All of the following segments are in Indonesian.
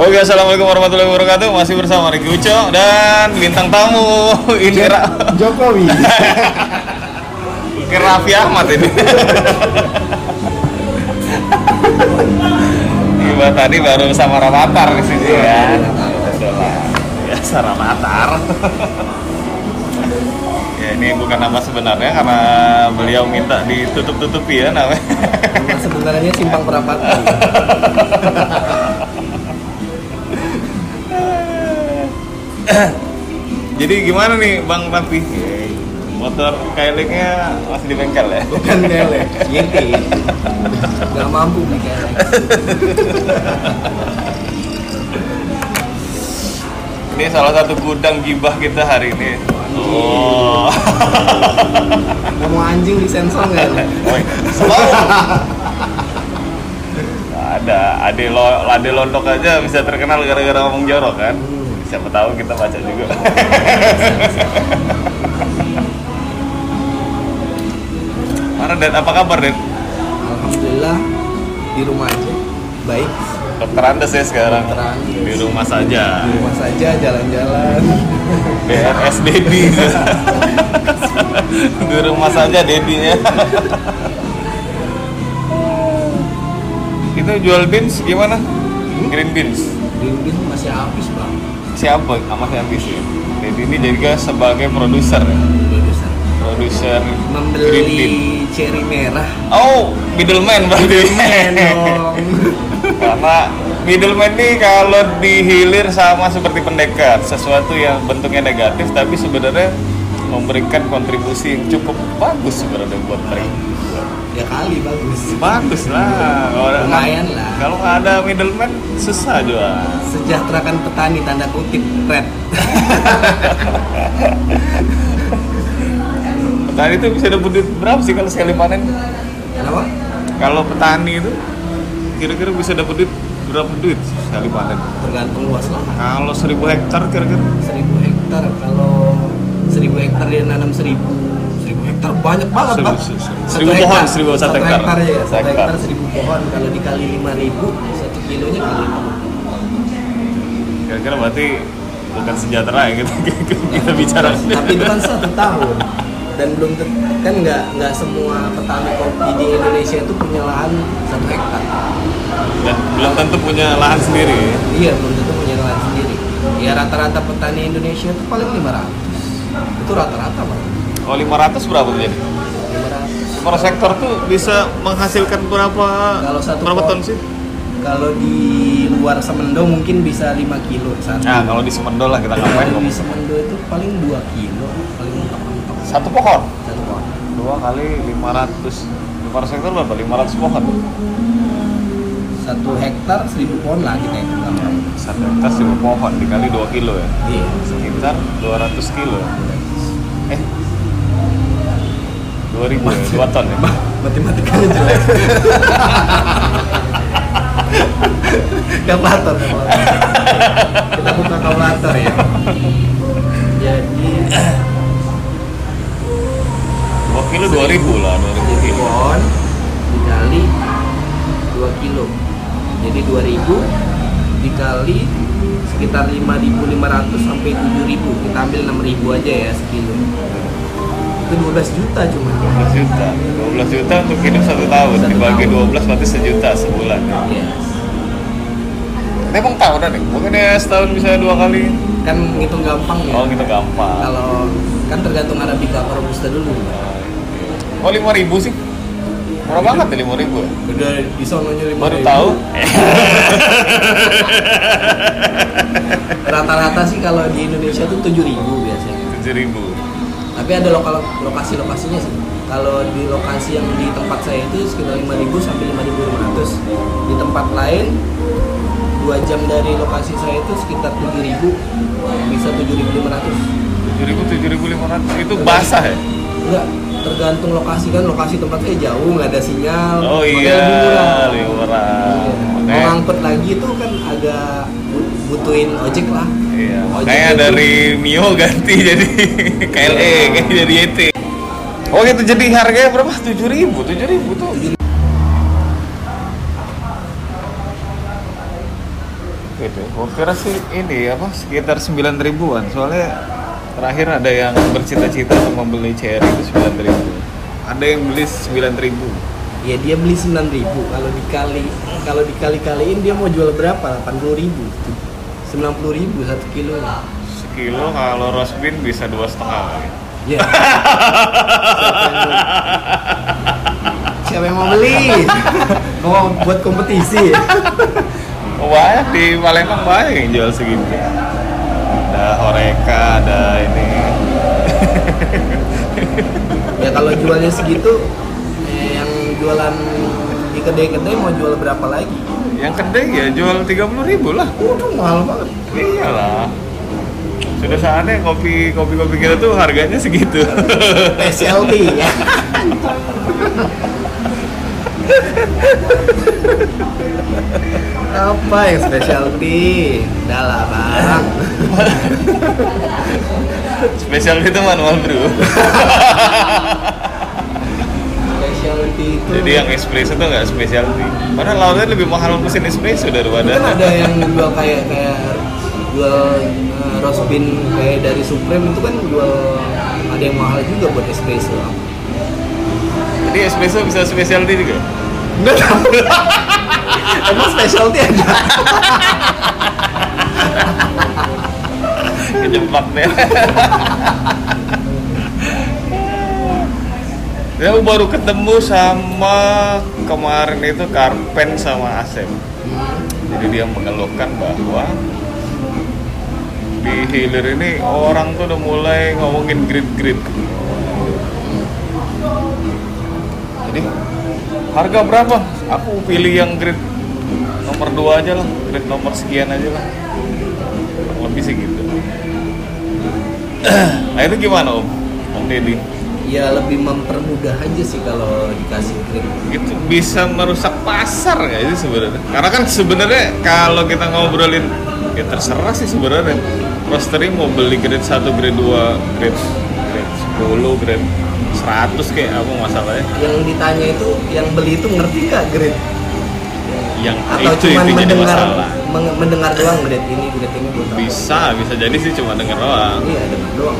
Oke, assalamualaikum warahmatullahi wabarakatuh. Masih bersama Riki Uco dan bintang tamu ini Ra Jokowi. Mungkin Raffi Ahmad ini. Iba tadi baru sama Ramatar di sini ya. Udahlah, biasa Ramatar. ya ini bukan nama sebenarnya karena beliau minta ditutup-tutupi ya namanya. Nama sebenarnya simpang perapatan. Jadi gimana nih Bang Raffi? Motor Kailingnya masih di bengkel ya? Bukan kelek, YT. Gak mampu kelek. Ini salah satu gudang gibah kita hari ini. Oh. Mau anjing disensor nggak? lu? Woi. Nggak ada, ade lo, ade londok aja bisa terkenal gara-gara ngomong jorok kan? Siapa tahu kita baca juga. Mana Det? Apa kabar Det? Alhamdulillah di rumah aja. Baik. Dokter Andes ya sekarang. Dokter Andes. Di rumah saja. Di rumah saja jalan-jalan. BRS Dedi. Di rumah saja Dedinya. Itu jual beans gimana? Green beans. Green masih habis bang. Siapa? Sama yang ya. Dedi ini juga sebagai produser ya. Produser. Produser. Membeli cherry merah. Oh, middleman berarti. Dong. Karena middleman ini kalau dihilir sama seperti pendekar, sesuatu yang bentuknya negatif tapi sebenarnya memberikan kontribusi yang cukup bagus sebenarnya buat mereka. Ya kali bagus. Bagus lah. Ada- Lumayan lah. Kalau nggak ada middleman susah juga. Sejahterakan petani tanda kutip red. Petani itu bisa dapat duit berapa sih kalau sekali panen? Kenapa? Kalau petani itu kira-kira bisa dapat duit berapa duit sekali panen? Tergantung luas lahan. Kalau 1000 hektar kira-kira seribu hektar kalau seribu hektar dia nanam seribu seribu hektar banyak banget Seribu- seribu- Satu seribu pohon, hektar. seribu satu satu hektar. hektar ya satu Hektar. hektar seribu pohon. Kalau dikali lima ribu satu kilonya kali kira-kira berarti bukan sejahtera ya gitu kita bicara. Tapi itu kan satu tahun. Dan belum kan nggak nggak semua petani kopi di Indonesia itu punya lahan satu hektar. Dan belum tentu punya lahan sendiri. Ya. iya belum tentu punya lahan sendiri. Ya rata-rata petani Indonesia itu paling 500 itu rata-rata bang kalau 500 berapa tuh jadi 500 per sektor tuh bisa menghasilkan berapa Kalau satu berapa ton sih? Kalau di luar Semendo mungkin bisa 5 kilo satu. nah kalau di Semendo lah kita ngapain Kalau di Semendo itu paling 2 kilo, paling mentok-mentok. Satu pohon? Satu pohon. dua kali 500 per sektor berapa? 500 pohon? Satu hektar 1000 pohon lah kita itu satu hektar 1000 pohon dikali 2 kilo ya? Iya. sekitar 200 kilo. Eh 2000 ya 2 ton ya Matematikanya jelek. kalkulator. Kita buka kalkulator ya. Jadi 2 kilo 2000 lah 2000 1000 kilo pohon dikali 2 kilo. Jadi 2000 dikali sekitar 5.500 sampai 7.000. Kita ambil 6.000 aja ya sekilo. Itu 12 juta cuma. 12 juta 12 juta untuk hidup satu tahun Satu dibagi tahun. 12 berarti sejuta sebulan ya. Yes. emang tahunan nih bukannya setahun bisa dua kali Kan ngitung gampang ya. oh gitu gampang Kalau kan tergantung Arabica apa Robusta dulu. oh lima ribu sih murah banget ya lima ribu ya Udah di sononya 5.000. baru tahu Rata-rata sih kalau di Indonesia tuh 7.000 biasanya. tujuh ribu Tapi ada lokal lokasi-lokasinya sih. Kalau di lokasi yang di tempat saya itu sekitar 5.000 sampai 5.500. Di tempat lain dua jam dari lokasi saya itu sekitar 7.000 bisa 7.500. tujuh ribu tujuh ribu lima ratus itu basah ya Enggak, tergantung lokasi kan lokasi tempat saya jauh nggak ada sinyal. oh iya lebih murah. lebih murah Iya. Mau ngangkut lagi itu kan agak butuhin ojek lah. Iya, Ojek itu- dari Mio ganti jadi KLE, Iya. kayak jadi YT. Oh gitu, jadi harganya berapa? 7 ribu, 7 ribu tuh. Gitu. Gua kira sih ini apa sekitar 9 ribuan. Soalnya terakhir ada yang bercita-cita untuk membeli cherry itu 9 ribu. Ada yang beli 9 ribu. Ya dia beli 9000 kalau dikali kalau dikali-kaliin dia mau jual berapa? 80000 90000 satu kilo. Sekilo kalau roast beef bisa dua setengah. Ya. Siapa yang mau beli? Mau buat kompetisi. Banyak di Palembang banyak yang jual segitu. Ada Horeca, ada ini. Ya kalau jualnya segitu eh, yang jualan di kedai-kedai mau jual berapa lagi? Yang kedai ya jual 30 ribu lah. Waduh mahal banget. Iyalah. Sudah saatnya kopi kopi kopi kita tuh harganya segitu. Specialty ya. Apa yang specialty? Udah lah bang. Spesial itu manual bro. Specialty itu. Jadi yang espresso tuh nggak specialty. Padahal lautnya lebih mahal mesin espresso daripada. kan ada yang jual kayak kayak jual uh, roast bean kayak dari Supreme itu kan jual ada yang mahal juga buat espresso. Jadi espresso bisa specialty juga. Enggak tahu. Emang specialty ada? Kejebak deh. Ya baru ketemu sama kemarin itu Karpen sama Asep. Jadi dia mengeluhkan bahwa di hilir ini orang tuh udah mulai ngomongin grid-grid. Jadi harga berapa? Aku pilih yang grid nomor 2 aja lah, grid nomor sekian aja lah. Lebih sih gitu. nah itu gimana om? Om Deddy? Ya lebih mempermudah aja sih kalau dikasih grip. Itu bisa merusak pasar nggak sih sebenarnya? Karena kan sebenarnya kalau kita ngobrolin ya terserah sih sebenarnya. Roastery mau beli grade 1, grade 2, grade grade 10, grade 100 kayak apa masalahnya? Yang ditanya itu yang beli itu ngerti nggak grade? Yang Atau itu cuma itu jadi mendengar mendengar doang grade ini grade ini buat apa? Bisa, bisa jadi sih cuma denger doang. Iya dengar doang.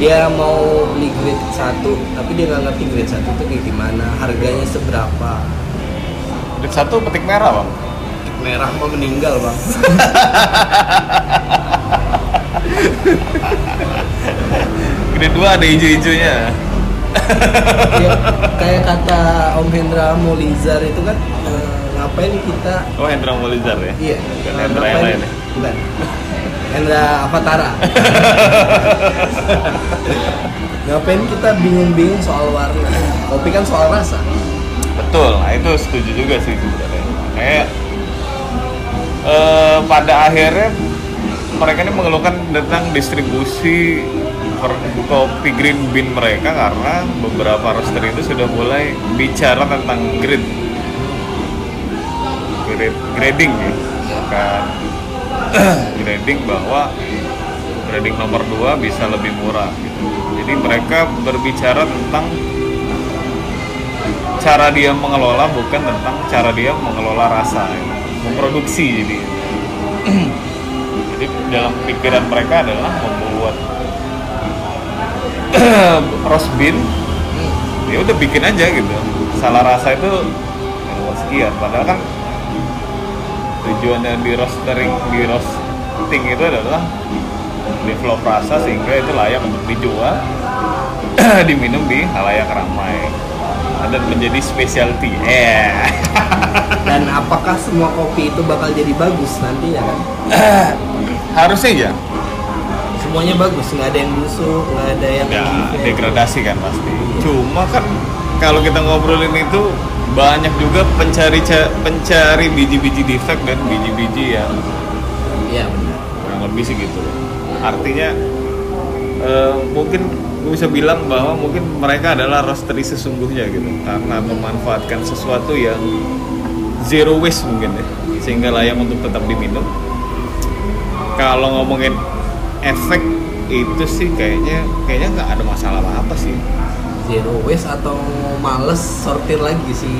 Dia mau beli grade 1 tapi dia nggak ngerti grade 1 itu kayak gimana, harganya seberapa. Grade 1 petik merah bang. Merah mau meninggal bang. Grade 2 ada hijau-hijaunya. Ya, kayak kata Om Hendra Molizar itu kan eh, ngapain kita Oh Hendra Molizar ya? iya Bukan Hendra yang lain ya? bukan Hendra Avatara. Ngapain kita bingung-bingung soal warna? Kopi kan soal rasa. Betul, nah itu setuju juga sih sebenarnya. Kayak eh, pada akhirnya mereka ini mengeluhkan tentang distribusi kopi green bean mereka karena beberapa roaster itu sudah mulai bicara tentang grade grading ya bukan grading bahwa grading nomor 2 bisa lebih murah gitu. jadi mereka berbicara tentang cara dia mengelola bukan tentang cara dia mengelola rasa gitu. memproduksi jadi. Jadi dalam pikiran mereka adalah membuat roast bean. Ya udah bikin aja gitu. Salah rasa itu ya, sekian. Padahal kan tujuannya di roastering di roasting itu adalah develop rasa sehingga itu layak untuk dijual diminum di halayak ramai. Dan menjadi specialty eh. Dan apakah semua kopi itu bakal jadi bagus nantinya kan? Harusnya ya semuanya bagus nggak ada yang busuk nggak ada yang ya degradasi kan pasti. Cuma kan kalau kita ngobrolin itu banyak juga pencari ca- pencari biji-biji defect dan biji-biji yang iya benar. kurang lebih sih gitu. Artinya eh, mungkin gue bisa bilang bahwa mungkin mereka adalah roastery sesungguhnya gitu. Karena memanfaatkan sesuatu yang zero waste mungkin ya. Sehingga layak untuk tetap diminum. Kalau ngomongin efek itu sih kayaknya kayaknya nggak ada masalah apa apa sih zero waste atau males sortir lagi si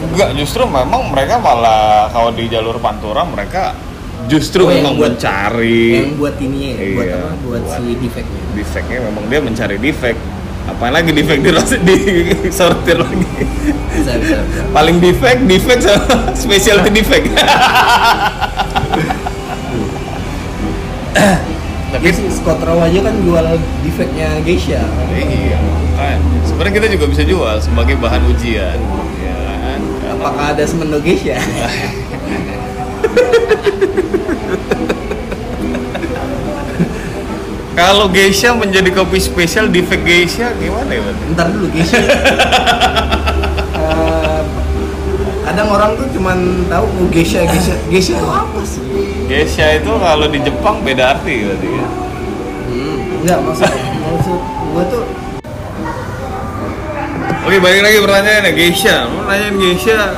Enggak, justru memang mereka malah kalau di jalur Pantura mereka justru Oh, memang buat- mencari yang buat ini ya, buat Iya, apa? Buat, buat- si defectnya. defeknya memang dia mencari defek apalagi defek di di sortir lagi Bisa bisa. bisa. paling defek defek sama specialty defect tapi si Scott Rowe aja kan jual defectnya Geisha. iya makanya. sebenarnya kita juga bisa jual sebagai bahan ujian ya kan Apakah ada semendo Geisha? kalau geisha menjadi kopi spesial defek geisha gimana ya? Ntar dulu Geisha. Eh, kadang orang tuh cuman tahu oh, Geisha, Geisha. Geisha itu apa sih? geisha itu kalau di Jepang beda arti berarti ya Hmm, enggak maksud maksud gua tuh Oke balik lagi pertanyaannya Geisha, lu nanyain Geisha?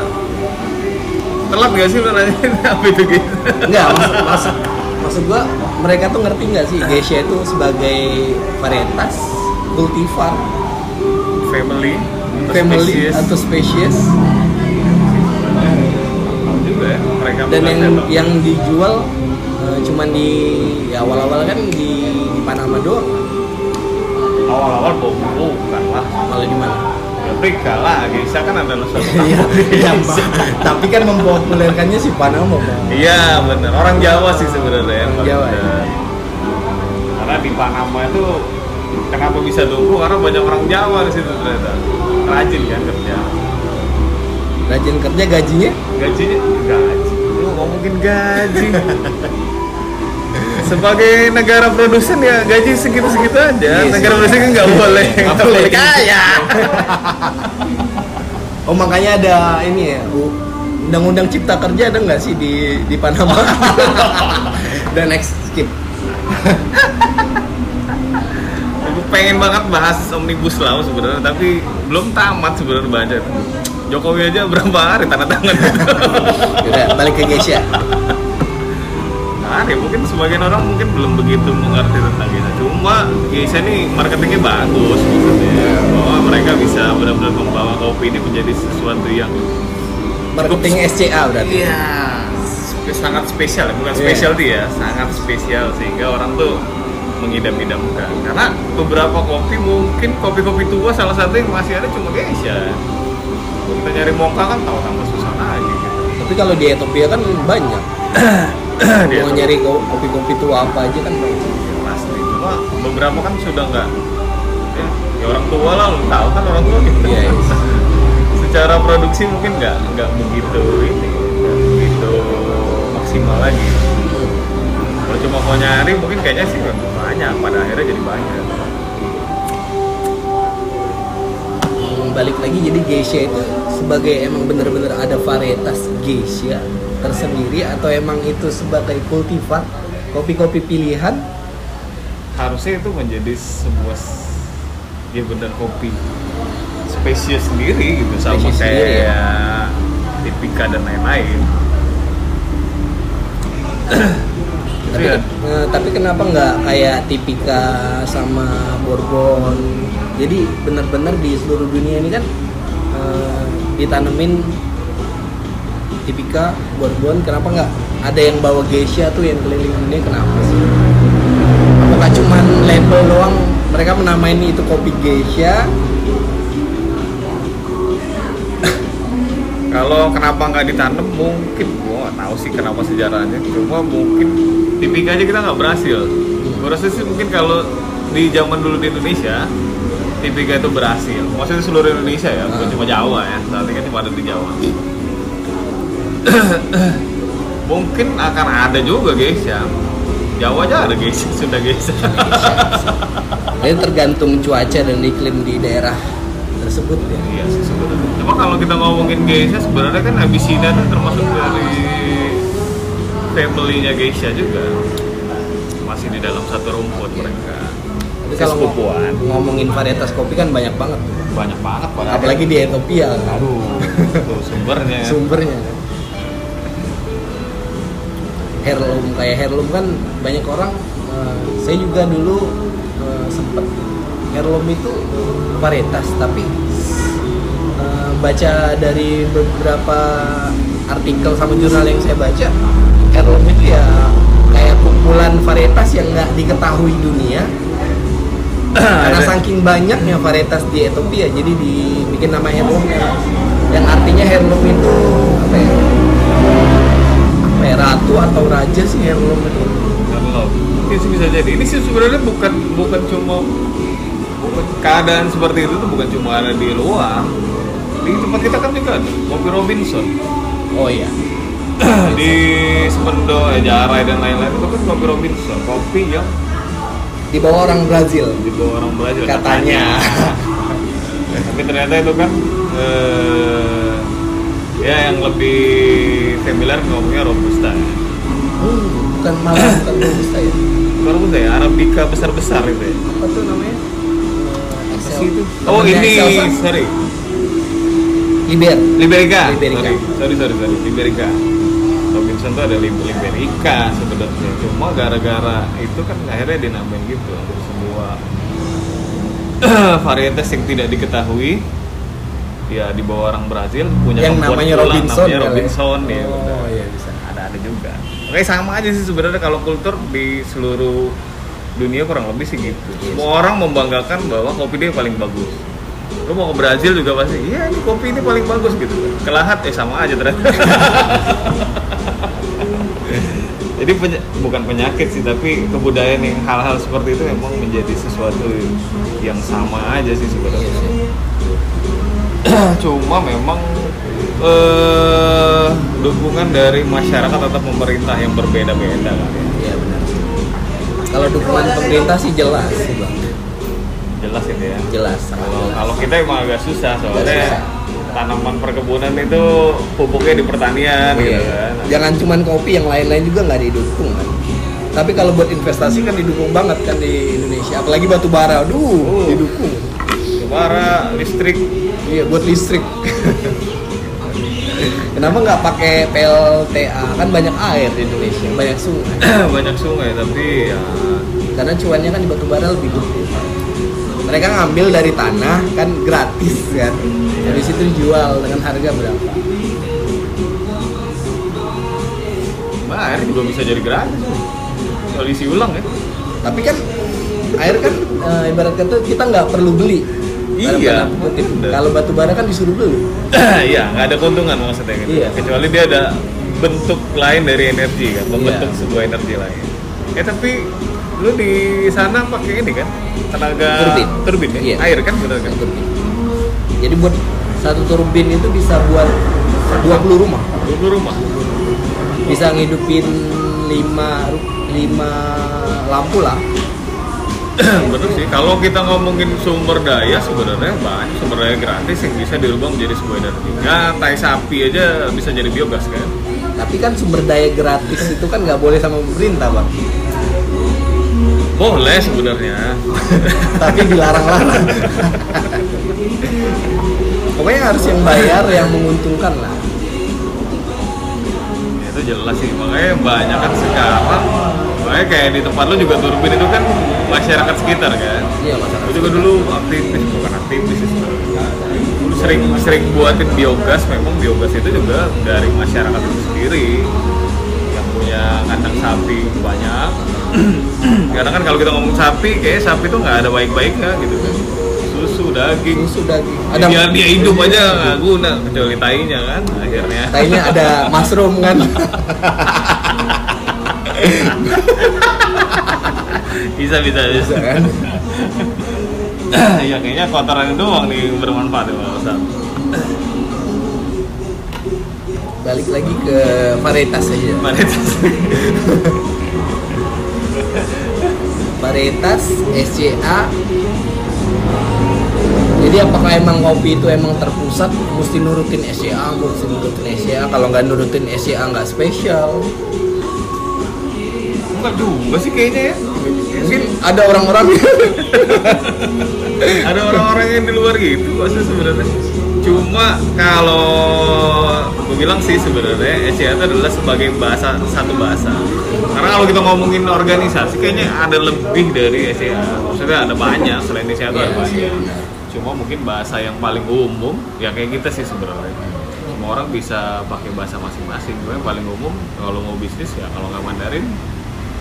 Telat gak sih lu nanyain apa itu Geisha? enggak maksud maksud maksud gua mereka tuh ngerti nggak sih Geisha itu sebagai varietas kultivar Family atau family spesies? atau spesies Tahu juga ya mereka dan yang yang dijual eh, cuman di ya awal-awal kan di, di Panama doang. Awal-awal bukan lah. Malah di mana Afrika lah, Geisha kan adalah suatu Iya, iya. Pak. tapi kan mempopulerkannya si Panama Bang. Iya bener, orang Jawa sih sebenarnya. Orang Jawa, ya. Karena di Panama itu kenapa bisa tumbuh karena banyak orang Jawa di situ ternyata. Rajin kan kerja. Rajin kerja gajinya? Gajinya? Gaji. Lu ngomongin gaji sebagai negara produsen ya gaji segitu segitu aja. Iya sih. negara produsen kan nggak boleh. Nggak boleh. kaya. Oh makanya ada ini ya Bu. undang-undang cipta kerja ada nggak sih di di Panama? Dan next skip. Aku pengen banget bahas omnibus law sebenarnya tapi belum tamat sebenarnya baca Jokowi aja berapa hari tanda tangan? Udah balik ke Geisha Nah, ya mungkin sebagian orang mungkin belum begitu mengerti tentang Geisha. Cuma Geisha ini marketingnya bagus maksudnya. Bahwa mereka bisa benar-benar membawa kopi ini menjadi sesuatu yang marketing SCA berarti Iya, sangat spesial ya, bukan Iya. specialty ya, sangat spesial sehingga orang tuh mengidam-idamkan. Karena beberapa kopi mungkin kopi-kopi tua salah satu yang masih ada cuma Geisha. Kita nyari mocha kan tahu tambah susah lagi gitu. tapi kalau di Ethiopia kan banyak mau nyari ko- kopi-kopi tua apa aja kan pasti. Cuma beberapa kan sudah nggak ya, ya orang tua lah lu tahu kan orang tua gitu. Iya, iya. secara produksi mungkin nggak nggak begitu ini nggak begitu maksimal lagi. Kalau cuma mau nyari mungkin kayaknya sih banyak pada akhirnya jadi banyak. Hmm, balik lagi jadi geisha itu sebagai emang bener-bener ada varietas geisha tersendiri atau emang itu sebagai kultivar kopi-kopi pilihan? Harusnya itu menjadi sebuah s- ya benar kopi spesies sendiri gitu sama Spesies sendiri, ya? kayak tipika dan lain-lain. Tapi, ya, eh, tapi kenapa nggak kayak tipika sama bourbon? Jadi bener-bener di seluruh dunia ini kan eh, ditanemin tipika bourbon kenapa nggak ada yang bawa geisha tuh yang keliling dunia kenapa sih apakah cuman label doang mereka menamain itu kopi geisha Kalau kenapa nggak ditanam mungkin gua nggak tahu sih kenapa sejarahnya. Cuma mungkin tipika aja kita nggak berhasil. Gua rasa sih mungkin kalau di zaman dulu di Indonesia tipika itu berhasil. Maksudnya seluruh Indonesia ya, bukan cuma Jawa ya. Saat ini kan cuma ada di Jawa. mungkin akan ada juga guys ya. Jawa aja ada guys, sudah guys. Jadi tergantung cuaca dan iklim di daerah tersebut ya Iya sih sebenarnya. Cuma kalau kita ngomongin geisha sebenarnya kan Abyssinia itu termasuk dari family-nya geisha juga. Masih di dalam satu rumput mereka. Tapi kalau ngomongin varietas kopi kan banyak banget Banyak banget padahal. apalagi di Ethiopia kan. aduh, sumbernya. sumbernya kan. Heirloom kayak heirloom kan banyak orang eh, saya juga dulu eh, sempet heirloom itu varietas tapi eh, baca dari beberapa artikel sama jurnal yang saya baca heirloom itu ya kayak kumpulan varietas yang nggak diketahui dunia. Karena saking banyaknya varietas di Ethiopia jadi dibikin nama heirloom yang, yang artinya heirloom itu apa ya apa ya ratu atau raja sih heirloom itu Kalau mungkin sih bisa jadi. Ini sih sebenarnya bukan bukan cuma bukan keadaan seperti itu tuh bukan cuma ada di luar. Di tempat kita kan juga ada kopi Robinson oh iya di Sependo, eh, Jarai dan lain-lain itu kan kopi Robinson, kopi yang di bawah orang Brazil di bawah orang Brazil Katanya. Tapi ternyata itu kan eh, ya yang lebih familiar kopinya Robusta. ya. Hmm, bukan malah bukan robusta ya Bukan Robusta ya, Arabica besar-besar itu ya. apa tuh namanya Excel. Oh Namanya ini, sorry, Liber Liberica. Liberica. Sorry, sorry, sorry, sorry. Liberica. Robinson tuh ada Lib- Liberica sebenarnya. Cuma gara-gara itu kan akhirnya dinamain gitu. Ada sebuah varietas yang tidak diketahui ya di bawah orang Brazil punya Yang namanya Robinson namanya ya? Robinson ya Oh, udah. iya, bisa. ada ada juga Oke sama aja sih sebenarnya kalau kultur di seluruh dunia kurang lebih sih gitu Iya semua orang membanggakan bahwa kopi dia paling bagus lu mau ke Brazil juga pasti iya ini kopi ini paling bagus gitu kelahat eh sama aja ternyata jadi peny- bukan penyakit sih tapi kebudayaan yang hal-hal seperti itu memang menjadi sesuatu yang sama aja sih Iya sebenarnya sih. cuma memang eh dukungan dari masyarakat atau pemerintah yang berbeda-beda kan ya. Iya benar. Kalau dukungan pemerintah sih jelas sih bang, jelas itu ya jelas. kalau kita emang agak susah soalnya susah. tanaman perkebunan itu pupuknya di pertanian Iya. gitu kan Jangan cuman kopi, yang lain-lain juga nggak didukung kan. Tapi kalau buat investasi kan didukung banget kan di Indonesia. Apalagi batu bara, aduh Uh. didukung. Bara, listrik Iya buat listrik. Kenapa nggak pakai PLTA? Kan banyak air di Indonesia, banyak sungai. banyak sungai tapi ya Karena cuannya kan di batu bara lebih gede. Mereka ngambil dari tanah kan gratis kan. Habis itu dijual dengan harga berapa? bah, air juga bisa jadi gratis kalau isi ulang ya Tapi kan air kan eh, ibarat kata kita nggak perlu beli. Iya, kutip. bener. Kalau batu bara kan disuruh beli. iya nggak ada keuntungan maksudnya gitu Iya. kecuali dia ada bentuk lain dari energi kan membentuk Iya. sebuah energi lain eh tapi lu di sana pakai ini kan tenaga Turbin. turbin ya Iya. air kan benar kan Turbin. Jadi buat satu turbin itu bisa buat 20 rumah. dulu rumah Bisa ngidupin 5 5 lampu lah. bener sih kalau kita ngomongin sumber daya sebenarnya banyak sumber daya gratis yang bisa dirubah menjadi sebuah energi ya tai sapi aja bisa jadi biogas kan Tapi kan sumber daya gratis itu kan nggak boleh sama pemerintah bang. boleh sebenarnya Tapi dilarang-larang. Pokoknya harus yang bayar yang menguntungkan lah. Ya, itu jelas sih makanya banyak kan sekarang makanya kayak di tempat lu juga turbin itu kan masyarakat sekitar kan? Iya gue juga dulu aktivis bukan aktivis sih dulu sering sering buatin biogas memang biogas itu juga dari masyarakat itu sendiri yang punya kandang sapi banyak. Karena kan kalau kita ngomong sapi kayak sapi itu nggak ada baik-baiknya gitu kan. Susu daging. Susu daging. ada biar dia hidup aja nggak guna kecuali tainya kan akhirnya. Kayaknya ada mushroom kan. bisa bisa bisa Bisa kan? ya kayaknya kotoran itu doang nih bermanfaat ya Pak. Balik lagi ke varietas aja. Varietas. varietas SCA jadi apakah emang kopi itu emang terpusat mesti nurutin SCA mesti nurutin SCA kalau nggak nurutin SCA nggak spesial Enggak juga sih kayaknya ya. Mungkin ada orang-orang Ada orang-orang yang di luar gitu kok sih sebenarnya. Cuma kalau gue bilang sih sebenarnya SCA itu adalah sebagai bahasa satu bahasa. Karena kalau kita ngomongin organisasi kayaknya ada lebih dari SCA. Maksudnya ada banyak selain SCA itu ada Iya, banyak. cuma mungkin bahasa yang paling umum ya kayak kita sih sebenarnya semua orang bisa pakai bahasa masing-masing cuma yang paling umum kalau mau bisnis ya kalau nggak Mandarin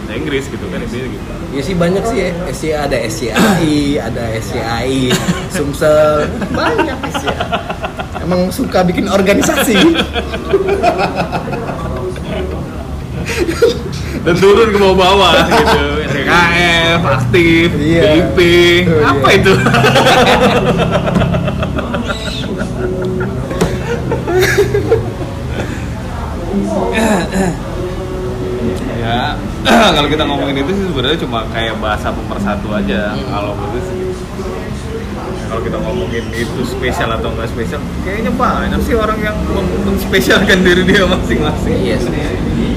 bahasa Inggris gitu kan intinya gitu Ya sih banyak sih ya. SCA ada SCAI, ada SCAI, Sumsel, banyak SCA. Emang suka bikin organisasi. dan turun ke bawah-bawah gitu SKF, aktif, Iya. Oh, apa iya. itu? kalau kita ngomongin itu sih sebenarnya cuma kayak bahasa pemersatu aja Hmm. kalau menurut sih gitu. kalau kita ngomongin itu spesial atau enggak spesial kayaknya banyak sih orang yang menspesialkan diri dia masing-masing Iya sih.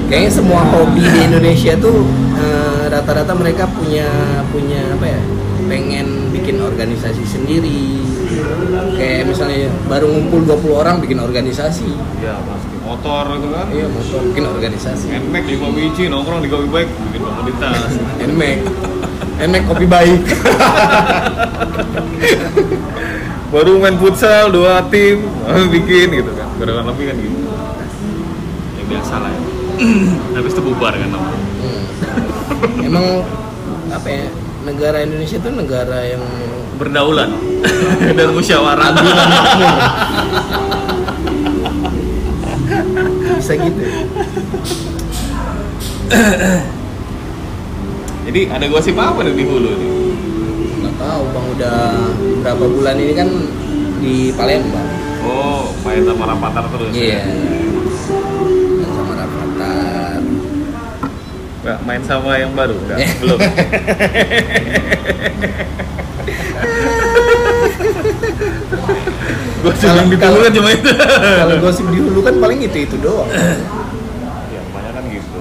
Kayaknya semua hobi di Indonesia tuh eh, rata-rata mereka punya punya apa ya? Pengen bikin organisasi sendiri. Kayak misalnya baru ngumpul 20 orang bikin organisasi. ya pasti motor itu kan Iya, motor bikin organisasi. Nmax lima biji nongkrong di kopi baik bikin komunitas Nmax. Nmax kopi baik. baru main futsal dua tim bikin gitu kan kurang lebih kan gitu ya biasa lah ya habis itu bubar kan namanya. Hmm. Emang apa ya? Negara Indonesia tuh negara yang berdaulat dan musyawarah bisa gitu. jadi ada gosip apa nih di hulu nih Nggak tahu bang udah berapa bulan ini kan di Palembang. oh main sama Rapatar terus Iya. Dan sama Rafathar. Nggak, main sama yang baru Eh. belum gosip Kalau- yang ditunggu kan cuma itu. Kalau gosip di hulu kan paling itu itu doang. ya kebanyakan gitu.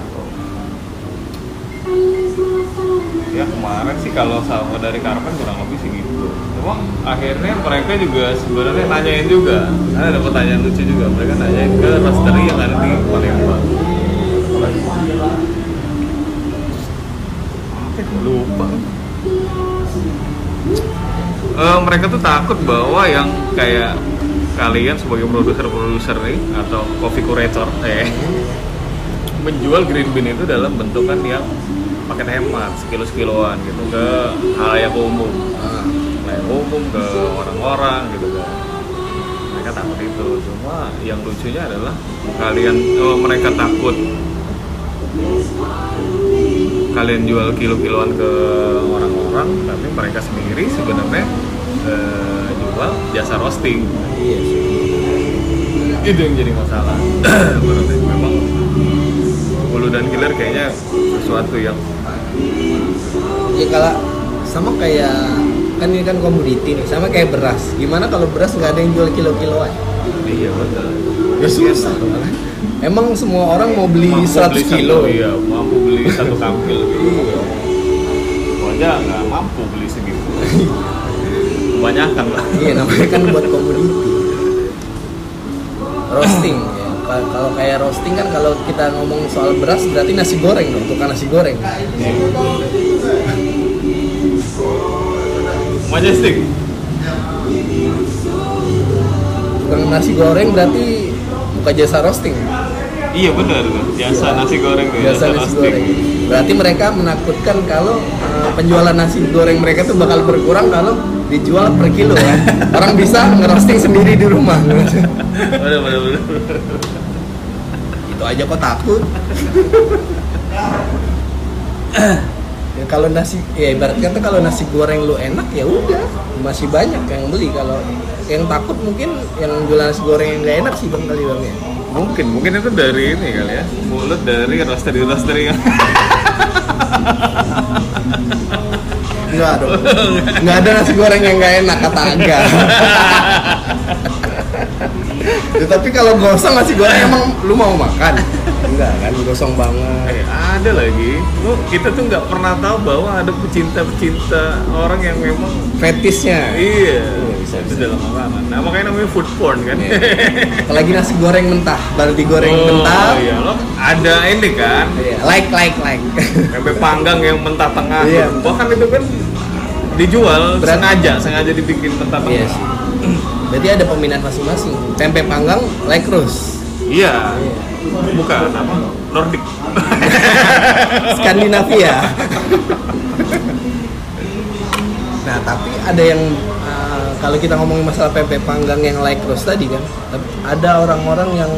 Ya kemarin sih kalau sama dari Karpen kurang lebih sih gitu. Cuma akhirnya mereka juga sebenarnya nanyain juga. Ada pertanyaan lucu juga. Mereka nanyain ke roastery yang ada di Palembang. Lupa. Eh, mereka tuh takut bahwa yang kayak kalian sebagai produser-produser nih atau coffee curator eh menjual green bean itu dalam bentukan yang paket hemat sekilo-sekiloan gitu ke halayak umum. Ah, halayak umum ke orang-orang gitu kan. Mereka takut itu. Cuma yang lucunya adalah kalian oh, mereka takut kalian jual kilo-kiloan ke orang-orang tapi mereka sendiri sebenarnya eh, jual jasa roasting iya sih. itu yang jadi masalah Berarti memang hulu dan hilir kayaknya sesuatu yang Ya kalau sama kayak kan ini kan komoditi nih, sama kayak beras. Gimana kalau beras nggak ada yang jual kilo-kiloan? iya betul Ya susah. Emang semua orang mau beli Mampu 100 beli kilo. satu, iya mampu beli satu kampil gitu Iya. Gua aja nggak mampu beli segitu kebanyakan lah Iya, namanya kan buat komoditi. Roasting ya. Ka- Kalau kayak roasting kan kalau kita ngomong soal beras berarti nasi goreng dong, tukang nasi goreng. majestic Tukang nasi goreng berarti buka jasa roasting. iya benar jasa nasi goreng tuh Jasa nasi roasting. goreng. Berarti mereka menakutkan kalau eh, penjualan nasi goreng mereka tuh bakal berkurang kalau dijual per kilo kan. Orang bisa ngerosting sendiri di rumah. bener bener bener Itu aja kok takut. ya kalau nasi ya ibarat kata kalau nasi goreng lu enak ya udah masih banyak yang beli kalau yang takut mungkin yang jualan nasi goreng yang nggak enak sih bang kali bang ya mungkin mungkin itu dari ini kali ya mulut dari roastery roastery yang Enggak dong. Nggak ada nasi goreng yang nggak enak kata Aga. Ya, tapi kalau gosong nasi goreng emang lu mau makan? Enggak kan gosong banget. Eh, ada lagi. Lu kita tuh nggak pernah tahu bahwa ada pecinta-pecinta orang yang memang fetisnya iya, bisa, itu bisa. dalam makanan. Nah, makanya namanya food porn kan. Iya. apalagi nasi goreng mentah baru digoreng oh, mentah iya, lo ada ini kan. Iya, like like like Pempek panggang yang mentah tengah. Iya. Bahkan itu kan dijual Berat- sengaja sengaja dibikin tentang Iya sih. Berarti ada peminat masing-masing. Tempe panggang like roast. iya bukan apa Nordic Skandinavia. nah, tapi ada yang uh, kalau kita ngomongin masalah pempek panggang yang like roast tadi kan, ada orang-orang yang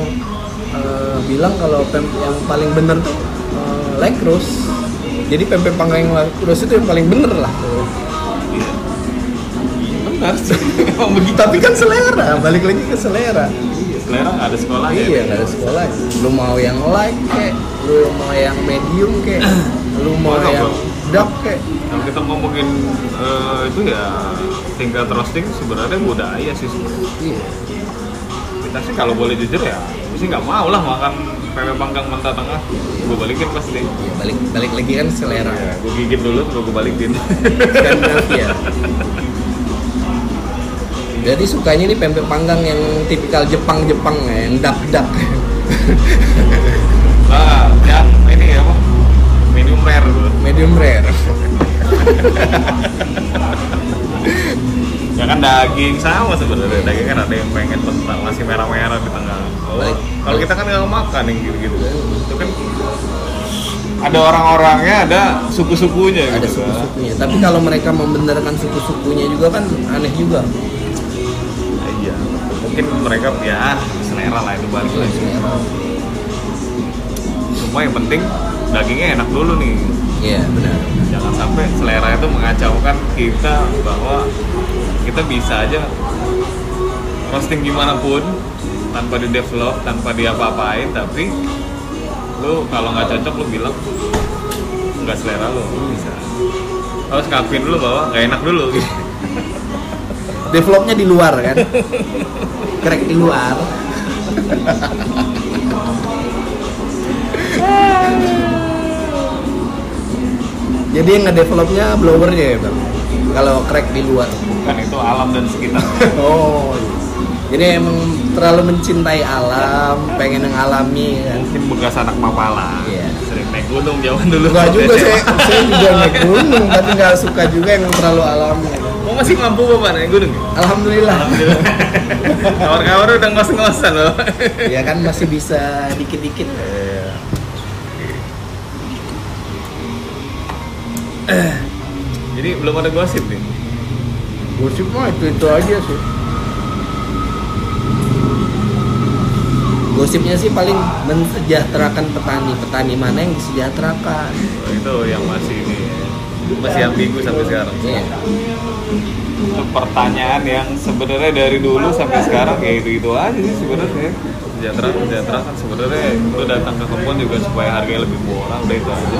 uh, bilang kalau pempek yang paling bener tuh uh, like roast. Jadi pempek panggang yang like roast itu yang paling bener lah. iya benar begitu Tapi kan selera, balik lagi ke selera. Iya, selera nggak ada sekolah ya Iya, nggak ada sekolah. Lu mau yang light kek, lu mau yang medium kek, lu mau yang dark kek. kalau kita ngomongin eh, itu ya tingkat roasting sebenarnya budaya sih Iya. kita sih kalau boleh jujur ya sih nggak mau lah makan pempek panggang mentah tengah gue balikin pasti Iya, balik balik lagi kan selera. ya, gue gigit dulu terus gue balikin Skandinavia. Jadi sukanya nih pempek panggang yang tipikal Jepang-Jepang ya, yang dak-dak. nah yang ini apa medium rare Medium rare. Ya kan daging sama sebenarnya. Daging kan ada yang pengen mentah masih merah-merah di tengah. Kalau Balik- kalau kita kan nggak makan yang gitu-gitu. Itu kan ada orang-orangnya ada suku-sukunya Ada gitu. kan. suku-sukunya. Tapi kalau mereka membenarkan suku-sukunya juga kan aneh juga. Nah, iya. Mungkin mereka ya selera lah itu balik lagi. Semua yang penting dagingnya enak dulu nih Iya, benar. jangan sampai selera itu mengacaukan kita bahwa kita bisa aja roasting gimana pun tanpa di develop tanpa diapa-apain tapi lu kalau nggak cocok lu bilang nggak selera lu lu bisa harus ngakuin dulu bahwa nggak enak dulu gitu. Developnya di luar kan. Crack di luar. Jadi yang ngedevelopnya blowernya ya bang. Kalau crack di luar. kan itu alam dan sekitar Oh. Jadi emang terlalu mencintai alam, pengen yang alami kan. mungkin bekas anak mapala Iya. sering naik gunung zaman dulu Enggak juga saya, saya juga naik gunung, tapi nggak suka juga yang terlalu alami. Oh masih mampu bapak naik gunung ya? Alhamdulillah. Alhamdulillah. Kawan-kawan udah ngos-ngosan loh. ya kan masih bisa dikit-dikit. Jadi belum ada gosip nih. Gosip mah itu itu aja sih. Gosipnya sih paling mensejahterakan petani. Petani mana yang disejahterakan? Oh, itu yang masih ini masih ambigu sampai sekarang. Iya. Itu pertanyaan yang sebenarnya dari dulu sampai sekarang ya itu itu aja sih sebenarnya. Sejahtera sejahtera kan sebenarnya lu datang ke kebun juga supaya harganya lebih murah udah itu aja.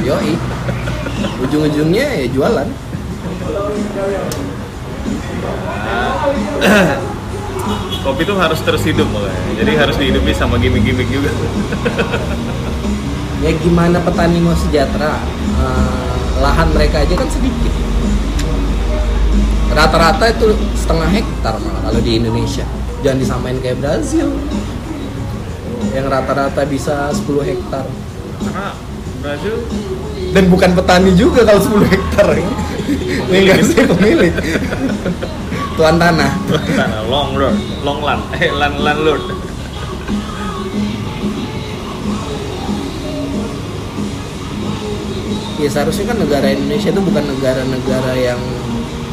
Yoi. Ujung-ujungnya ya jualan. Kopi itu harus terus hidup mulai. Jadi harus dihidupi sama gimmick-gimmick juga. Ya gimana petani mau sejahtera? Eh, lahan mereka aja kan sedikit. Rata-rata itu setengah hektar malah kalau di Indonesia. Jangan disamain kayak Brazil. Yang rata-rata bisa 10 hektar. Karena Brazil Dan bukan petani juga kalau 10 hektar. Ini enggak sih pemilik. Tuan tanah. tanah long road, long land, eh land landlord. Ya seharusnya kan negara Indonesia itu bukan negara-negara yang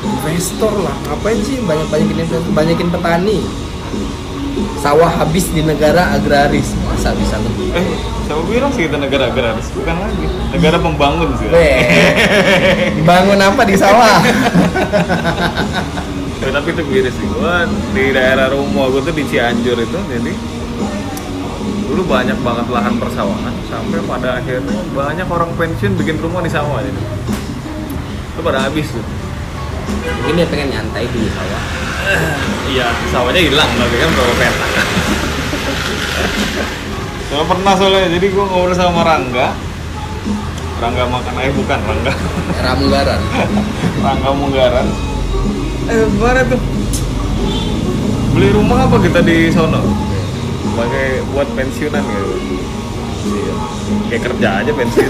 investor lah. Ngapain sih banyak-banyakin investor, banyakin petani. Sawah habis di negara agraris. Masa bisa lebih? Eh, siapa bilang sih kita negara agraris? Bukan lagi, negara pembangun sih. Bangun apa di sawah? Ya, tapi itu miris sih. Gua di daerah rumah gua tuh di Cianjur itu, jadi dulu banyak banget lahan persawahan sampai pada akhirnya banyak orang pensiun bikin rumah di sawah jadi itu pada habis tuh Mungkin dia pengen nyantai di sawah. iya sawahnya hilang tapi kan bawa peta Soalnya pernah soalnya, jadi gua ngobrol sama Rangga Rangga makan, eh bukan Rangga Era Munggaran. Rangga Munggaran Eh gimana tuh? Beli rumah apa kita di sono? Sebagai buat pensiunan gitu Iya Kayak kerja aja pensiun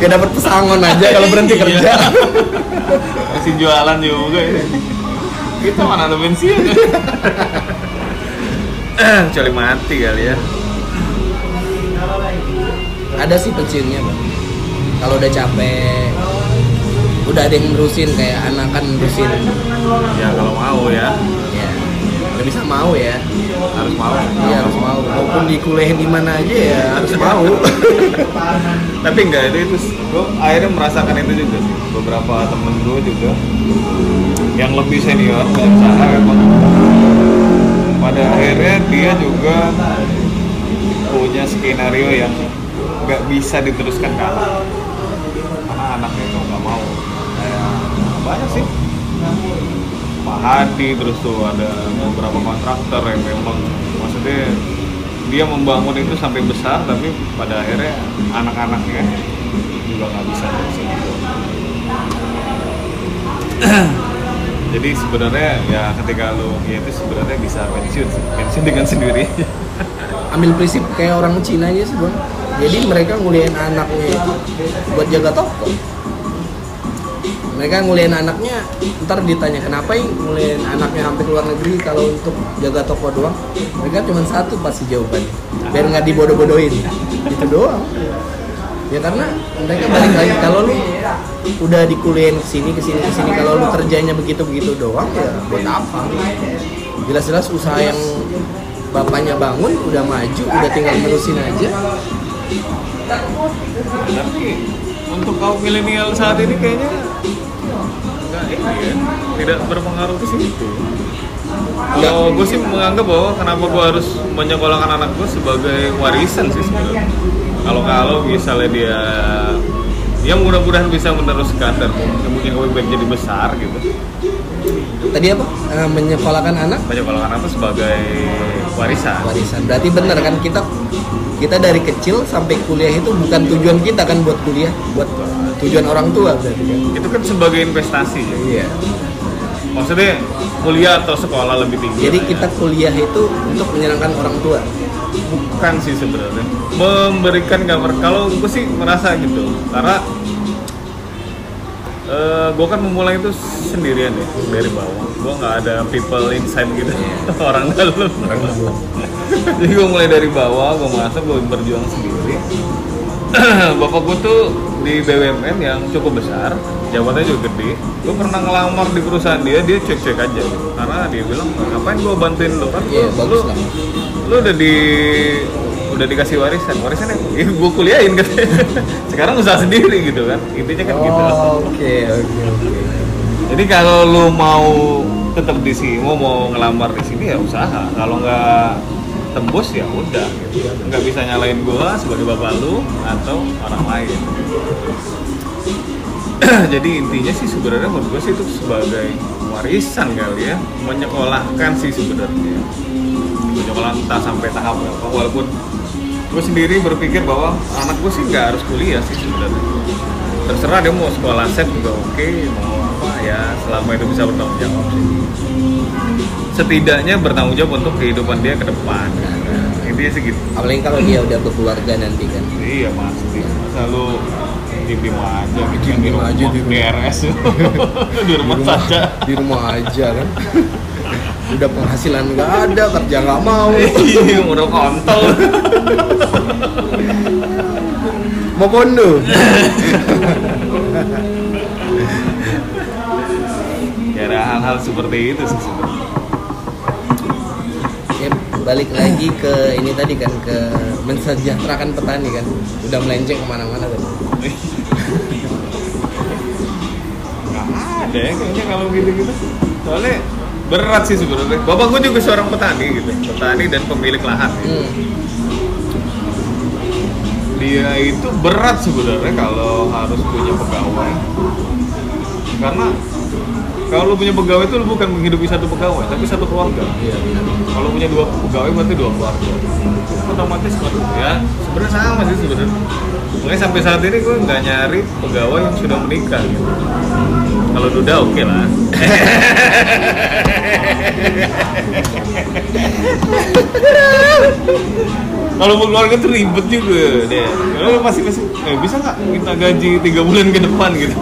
kayak dapat pesangon aja kalau berhenti Iya. kerja masih jualan juga ini kita mana ada bensin kecuali mati kali ya. Ada sih pensiunnya bang. Kalau udah capek udah ada yang nerusin kayak anak kan nerusin. Ya kalau mau ya. Ya udah bisa mau ya harus mau. Iya harus mau. Maupun dikuliahin di mana aja ya harus mau. Tapi enggak itu itu. Gue akhirnya merasakan itu juga sih. Beberapa temen gue juga yang lebih senior punya usaha emang pada akhirnya dia juga punya skenario yang nggak bisa diteruskan ke anak. Karena anaknya itu nggak mau. Kayak banyak sih Pak Hadi terus tuh ada beberapa kontraktor yang memang maksudnya dia membangun itu sampai besar tapi pada akhirnya anak-anaknya juga nggak bisa terusin itu. jadi sebenarnya ya ketika lo ya itu sebenarnya bisa pensiun pensiun dengan sendiri. Ambil prinsip kayak orang Cina aja sih bang. Jadi mereka nguliahin anaknya itu buat jaga toko mereka nguliahin anaknya ntar ditanya kenapa ya nguliahin anaknya sampai luar negeri kalau untuk jaga toko doang? Mereka cuma satu pasti jawabannya biar nggak dibodoh-bodohin. Itu doang. Ya karena mereka balik lagi kalau lu udah dikuliahin ke sini ke sini ke sini kalau lu kerjanya begitu begitu doang ya buat apa? Jelas-jelas usaha yang bapaknya bangun udah maju udah tinggal menerusin aja. Untuk kaum milenial saat ini kayaknya ini ya tidak berpengaruh ke situ. Kalau gue sih menganggap bahwa kenapa gue harus menyekolahkan anak gue sebagai warisan sih sebenarnya. Kalau kalau misalnya dia ya mudah-mudahan bisa meneruskan dan mungkin baik jadi besar gitu. Tadi apa? Eh, menyekolahkan anak? Menyekolahkan apa sebagai warisan. Warisan. Berarti benar kan? Kita kita dari kecil sampai kuliah itu bukan tujuan kita kan buat kuliah? Buat tujuan orang tua berarti kan? Itu kan sebagai investasi ya? Iya. Maksudnya kuliah atau sekolah lebih tinggi? Jadi lah ya. kita kuliah itu untuk menyenangkan orang tua? Bukan sih sebenarnya. Memberikan gambar. Kalau gue sih merasa gitu. Karena gue kan memulai itu sendirian ya dari bawah. Gue nggak ada people inside gitu. Orang dalam. Jadi gue mulai dari bawah gue merasa gue berjuang sendiri bapak gue tuh di BUMN yang cukup besar jabatannya juga gede. Gue pernah ngelamar di perusahaan dia dia cek cek aja. Gitu karena dia bilang ngapain gue bantuin lo kan Iya, lu- bagus lu- udah di udah dikasih warisan. Warisannya ya gue kuliahin katanya sekarang usaha sendiri gitu kan. Intinya kan gitu. Oke oke oke. Jadi kalau lu mau tetap di sini mau mau ngelamar di sini ya usaha. Kalau nggak tembus ya udah. Nggak bisa nyalain gua sebagai bapak lu atau orang lain. Jadi intinya sih sebenarnya menurut gue sih itu sebagai warisan kali ya menyekolahkan sih sebenarnya. Menyekolah entah sampai tahap berapa walaupun gue sendiri berpikir bahwa anak gue sih nggak harus kuliah sih sebenarnya. Terserah dia mau sekolah set juga oke mau apa ya selama itu bisa bertanggung jawab sih setidaknya bertanggung jawab untuk kehidupan dia ke depan. Intinya sih gitu. Apalagi kalau dia udah berkeluarga nanti kan. Iya pasti. Masa lu diem aja gitu di rumah aja di rumah. DRS di rumah saja. di rumah aja kan. Udah penghasilan nggak ada kerja nggak mau. Iya udah kontol. Mau kondo ya hal-hal seperti itu sih sebenarnya balik lagi ke ini tadi kan ke mensejahterakan petani kan. Udah melenceng ke mana-mana kan. Nggak ada ya kayaknya kalau gitu-gitu. Soalnya berat sih sebenarnya. Bapak gue juga seorang petani gitu. Petani dan pemilik lahan. Gitu. hmm. dia itu berat sebenarnya kalau harus punya pegawai. Karena kalau lu punya pegawai itu lu bukan menghidupi satu pegawai tapi satu keluarga. Iya benar kalau punya dua pegawai berarti dua keluarga. Otomatis waduh ya sebenarnya sama sih sebenarnya. Makanya sampai saat ini gue nggak nyari pegawai yang sudah menikah. Gitu. kalau duda oke lah. Kalau mau keluarga tuh ribet juga. Deh kalau masih masih eh, bisa nggak kita gaji tiga bulan ke depan? gitu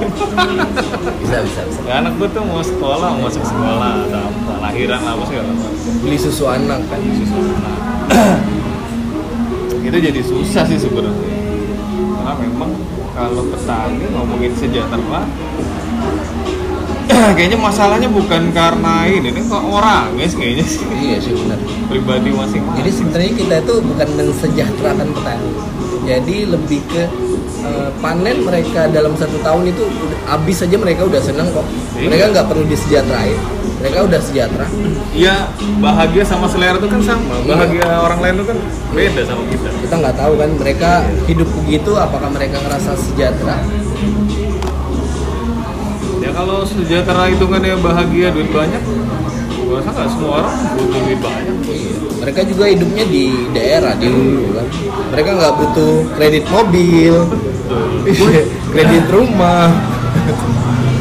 bisa bisa bisa. Ya, anak gue tuh mau sekolah mau masuk sekolah atau lahiran apa segala macam beli susu anak kan? Itu jadi susah sih sebenarnya. Karena memang kalau petani ngomongin sejahtera kayaknya masalahnya bukan karena ini ini kok orang guys kayaknya sih. Iya sih benar. Pribadi masing-masing. Jadi sebenarnya kita itu bukan mensejahterakan petani. Jadi lebih ke eh, panen mereka dalam satu tahun itu habis saja mereka udah seneng kok Iya. mereka nggak perlu disejahterain mereka udah sejahtera Iya, bahagia sama selera itu kan sama. Bahagia orang lain itu kan beda sama kita. kita nggak tahu kan mereka hidup begitu apakah mereka ngerasa sejahtera Ya kalau sejahtera itu kan ya bahagia duit banyak, gua rasa nggak semua orang butuh duit banyak. Iya. mereka juga hidupnya di daerah di hulu kan mereka nggak butuh kredit mobil kredit rumah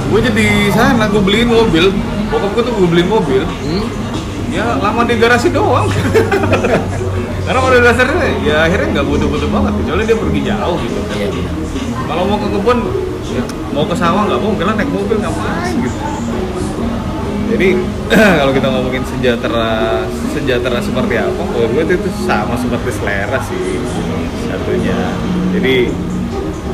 Gue jadi sana, gue beliin mobil. Bokap gue tuh gue beliin mobil. hmm? Ya lama di garasi doang. Karena pada dasarnya ya akhirnya nggak butuh-butuh banget. Kecuali dia pergi jauh gitu. kan. Iya. Kalau mau ke kebun, ya, mau ke sawah nggak mau, karena naik mobil ngapain gitu. Jadi kalau kita ngomongin sejahtera, sejahtera seperti apa, menurut gue itu, itu sama seperti selera sih satunya. Jadi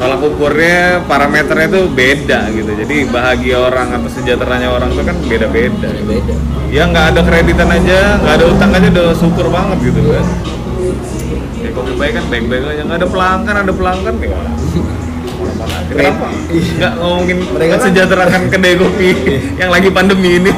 tolak ukurnya, parameternya itu beda gitu. Jadi bahagia orang atau sejahteranya orang itu kan beda-beda. beda Ya nggak ada kreditan aja, nggak ada utang aja udah syukur banget gitu kan. Ya kopi baik kan baik-baik aja, nggak ada pelanggan, ada pelanggan ya. Kenapa? Nggak ngomongin Mereka kan- sejahterakan kedai kopi yang lagi pandemi ini.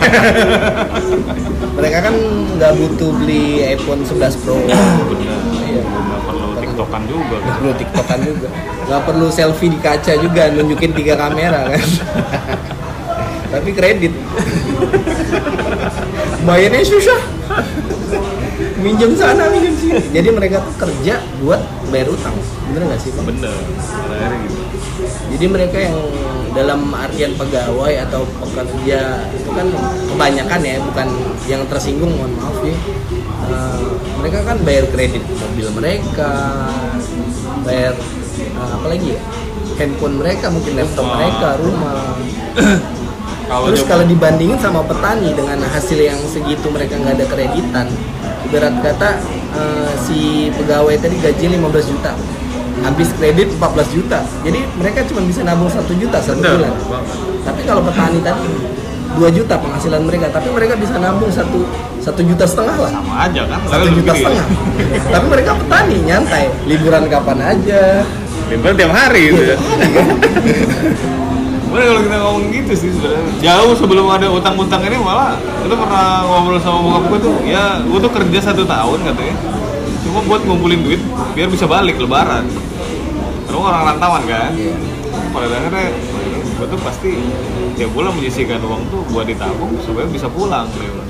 mereka kan nggak butuh beli iPhone 11 Pro Benar. Iya. Nggak perlu tiktokan juga nggak kan. perlu tiktokan juga nggak perlu selfie di kaca juga nunjukin tiga kamera kan tapi kredit bayarnya susah minjem sana minjem sini jadi mereka tuh kerja buat bayar utang bener nggak sih bang Bener. Gitu. jadi mereka yang dalam artian pegawai atau pekerja itu kan kebanyakan ya bukan yang tersinggung mohon maaf ya Eh, mereka kan bayar kredit mobil mereka bayar eh, apa lagi ya? Handphone mereka mungkin laptop Rumah. mereka rumah. Kalau terus kalau dibandingin sama petani dengan hasil yang segitu mereka nggak ada kreditan ibarat kata eh, si pegawai tadi gaji 15 juta habis kredit 14 juta. Jadi mereka cuma bisa nabung satu juta satu bulan. Tapi kalau petani tadi 2 juta penghasilan mereka tapi mereka bisa nabung satu satu juta setengah lah sama aja kan. satu juta lebih gede. setengah tapi mereka petani nyantai liburan kapan aja Liburan tiap hari gitu ya. Bener kalau kita ngomong gitu sih sebenarnya. Jauh sebelum ada utang-utang ini malah itu pernah ngobrol sama bokap gue tuh, ya gue tuh kerja satu tahun katanya. Cuma buat ngumpulin duit biar bisa balik lebaran. Karena orang rantauan kan. Iya. Pada akhirnya gue tuh pasti tiap bulan menyisihkan uang tuh buat ditabung supaya bisa pulang gitu.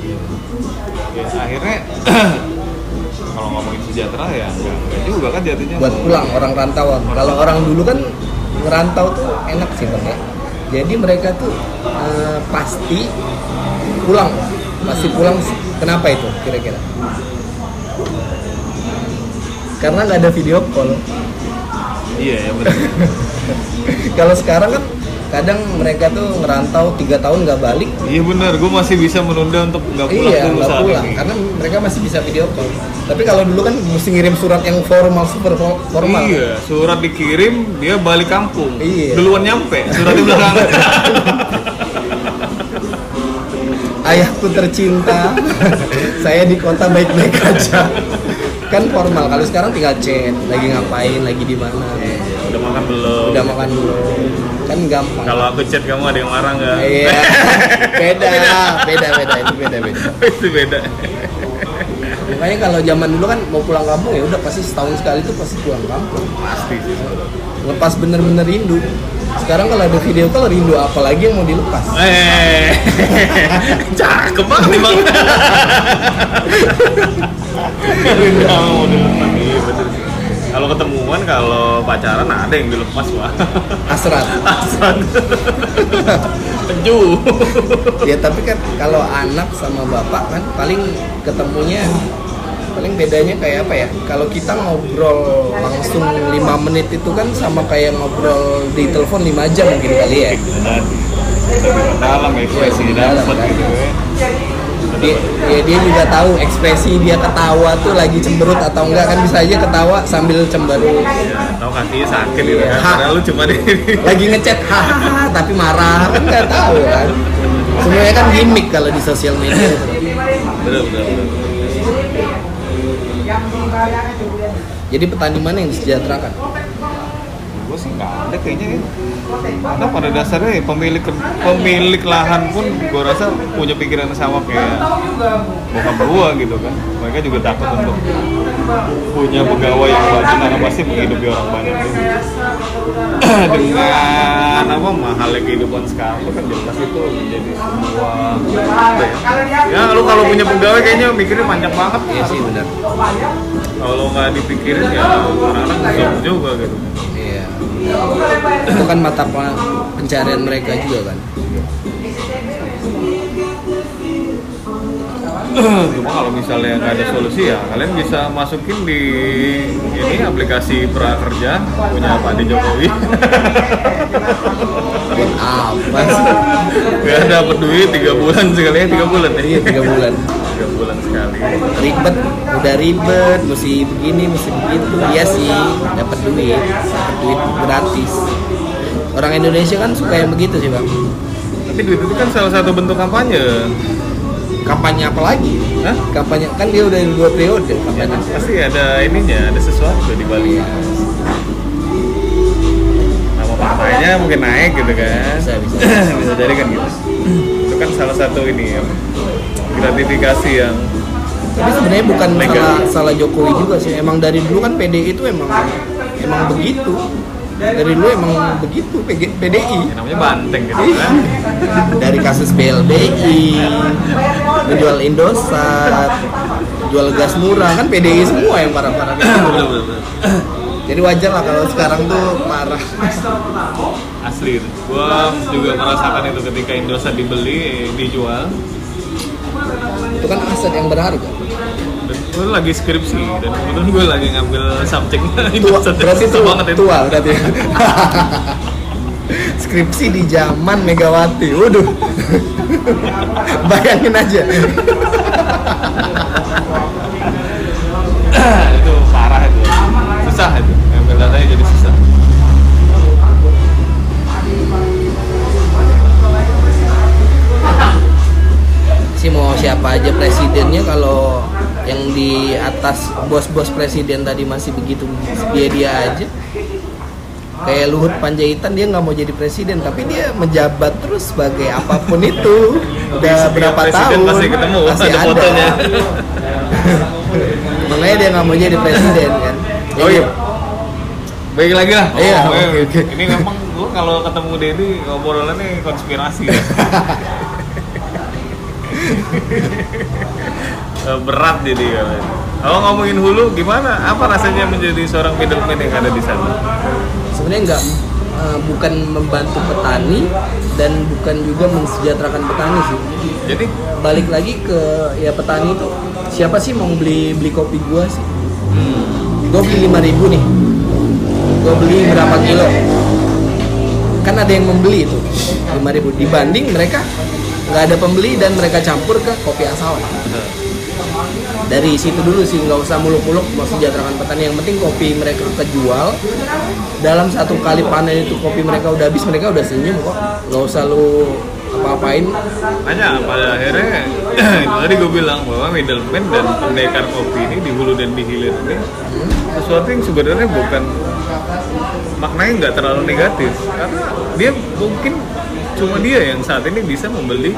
Ya akhirnya kalau ngomongin sejahtera ya enggak, juga kan jatuhnya buat pulang orang rantauan. Kalau orang dulu kan ngerantau tuh enak sih bang ya. Jadi mereka tuh eh, pasti pulang, pasti pulang. Kenapa itu kira-kira? Karena nggak ada video call. Iya ya benar. Kalau sekarang kan kadang mereka tuh ngerantau tiga tahun nggak balik. Iya benar, gue masih bisa menunda untuk nggak pulang iya dulu nggak saat pulang ini. karena mereka masih bisa video call. Tapi kalau dulu kan mesti ngirim surat yang formal super fo- formal. Iya, surat dikirim, dia balik kampung. Iya. Duluan nyampe, surat di belakang. ayahku tercinta saya di kota baik-baik aja kan formal kalau sekarang tinggal chat lagi ngapain lagi di mana belum? udah makan belum kan gampang Kalau aku chat kamu ada yang marah nggak? iya beda beda beda itu beda beda Itu beda. makanya kalau zaman dulu kan mau pulang kampung ya udah pasti setahun sekali tuh pasti pulang kampung Pasti sih. lepas bener-bener rindu sekarang kalau ada video call rindu apalagi yang mau dilepas Eh, cakep banget nih bang. Kamu mau dilepas. Kalau ketemuan, kalau pacaran ada yang dilepas wah. asrat Asal. Peju. ya tapi kan kalau anak sama bapak kan paling ketemunya paling bedanya kayak apa ya kalau kita ngobrol langsung 5 menit itu kan sama kayak ngobrol di telepon 5 jam mungkin kali ya Iya, lebih dalam, dapat kan? gitu ya dia, ya dia juga tahu ekspresi dia ketawa tuh lagi cemberut atau enggak. Kan bisa aja ketawa sambil cemberut. Ya, tahu kakinya sakit gitu Iya. kan. Padahal lu cuma di lagi ngechat hahaha tapi marah. Kan nggak tahu kan. Semuanya kan gimmick kalau di sosial media. Bener bener jadi petani mana yang disejahterakan gue sih nggak ada kayaknya ya. Karena pada dasarnya ya, pemilik pemilik lahan pun gue rasa punya pikiran sama kayak bokap gue gitu kan. Mereka juga takut untuk punya pegawai yang banyak karena pasti menghidupi orang banyak gitu. dengan apa mahalnya kehidupan sekarang itu kan jelas itu menjadi sebuah ya? ya lu kalau punya pegawai kayaknya mikirnya panjang banget. Iya sih benar. Kalau nggak dipikirin ya orang-orang juga gitu itu kan mata pe- pencarian mereka juga kan Cuma kalau misalnya nggak ada solusi ya kalian bisa masukin di ini aplikasi prakerja punya Pak De Jokowi. buat apa sih Gak dapat duit tiga bulan sekali ya tiga bulan ya. iya tiga bulan Tiga bulan sekali. ribet udah ribet mesti begini mesti begitu iya sih dapat duit dapat duit gratis orang Indonesia kan suka yang begitu sih bang Tapi duit itu kan salah satu bentuk kampanye. kampanye apa lagi Hah? kampanye kan dia udah dua periode kampanye Pasti ada ininya, ada sesuatu di balik. Nama partainya mungkin naik gitu kan. Bisa, bisa. bisa jadi kan gitu. Itu kan salah satu ini ya. Gratifikasi yang tapi sebenarnya bukan Mega. salah salah Jokowi juga sih emang dari dulu kan PDI itu emang emang begitu dari dulu emang begitu PG PDI namanya banteng gitu kan. dari kasus BLBI menjual Indosat jual gas murah kan PDI semua yang Bener-bener. jadi wajar lah kalau sekarang tuh marah Asli, gua juga merasakan itu ketika Indosat dibeli, dijual. Itu kan aset yang berharga Dan gue lagi skripsi dan kebetulan gue lagi ngambil subjeknya tua berarti tua, banget itu. tua berarti skripsi di zaman Megawati waduh bayangin aja itu parah itu. Susah itu. Mau siapa aja presidennya kalau yang di atas bos-bos presiden tadi masih begitu dia dia aja kayak Luhut Panjaitan dia nggak mau jadi presiden tapi dia menjabat terus sebagai apa pun itu udah berapa presiden tahun Masih ketemu, masih ada ada fotonya. makanya dia nggak mau jadi presiden kan Oh iya. Baik lagi lah. Iya, Oh, oke, oke. Ini memang lu kalau ketemu Dedi ngobrolannya konspirasi ya. Eh, Berat jadi katanya. Kalau ngomongin hulu gimana? Apa rasanya menjadi seorang middleman yang ada di sana? sebenarnya nggak eh, bukan membantu petani dan bukan juga mensejahterakan petani sih. Jadi? Balik lagi ke ya petani itu siapa sih mau beli beli kopi gua sih? Gua beli 5000 nih. Gua beli berapa kilo? Kan ada yang membeli itu 5000 dibanding mereka nggak ada pembeli dan mereka campur ke kopi asal. Dari situ dulu sih nggak usah muluk-muluk mau sejahterakan petani. Yang penting kopi mereka kejual. Dalam satu kali panen itu kopi mereka udah habis mereka udah senyum kok. Nggak usah lu apa-apain. Hanya pada akhirnya tadi gue bilang bahwa middleman dan pendekar kopi ini di hulu dan di hilir ini sesuatu yang sebenarnya bukan maknanya nggak terlalu negatif. Karena dia mungkin cuma dia yang saat ini bisa membeli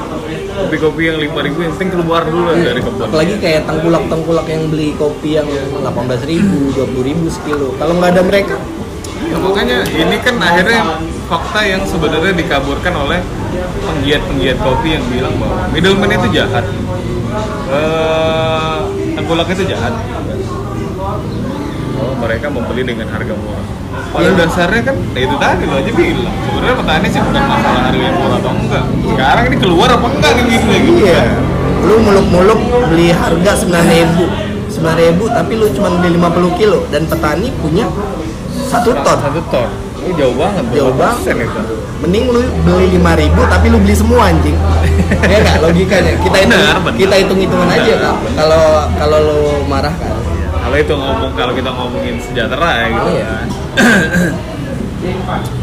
kopi-kopi yang 5000 yang penting keluar dulu lah dari kebun. Apalagi kayak tengkulak-tengkulak yang beli kopi yang 18.000 ribu, 20 ribu sekilo. Kalau nggak ada mereka Ya, makanya ini kan akhirnya fakta yang sebenarnya dikaburkan oleh penggiat-penggiat kopi yang bilang bahwa middleman itu jahat. Eh, tengkulak itu jahat mereka membeli dengan harga murah. Pada dasarnya kan ya itu tadi lo aja bilang. Sebenarnya petani sih bukan masalah harga yang murah atau enggak. Sekarang ini keluar apa enggak nih gitu gitu iya. lu muluk-muluk beli harga 9.000 9000 tapi lu cuma beli 50 kilo. Dan petani punya satu ton. Satu ton. Ini jauh banget. Jauh banget. itu? mending lu beli 5000 tapi lu beli semua anjing. Ya nggak? Logikanya. Kita hitung Benar, benar. kita hitung hitungan aja kak. Kalau kalau lu marah kan Kalau itu ngomong kalau kita ngomongin sejahtera ya gitu Iya. kan.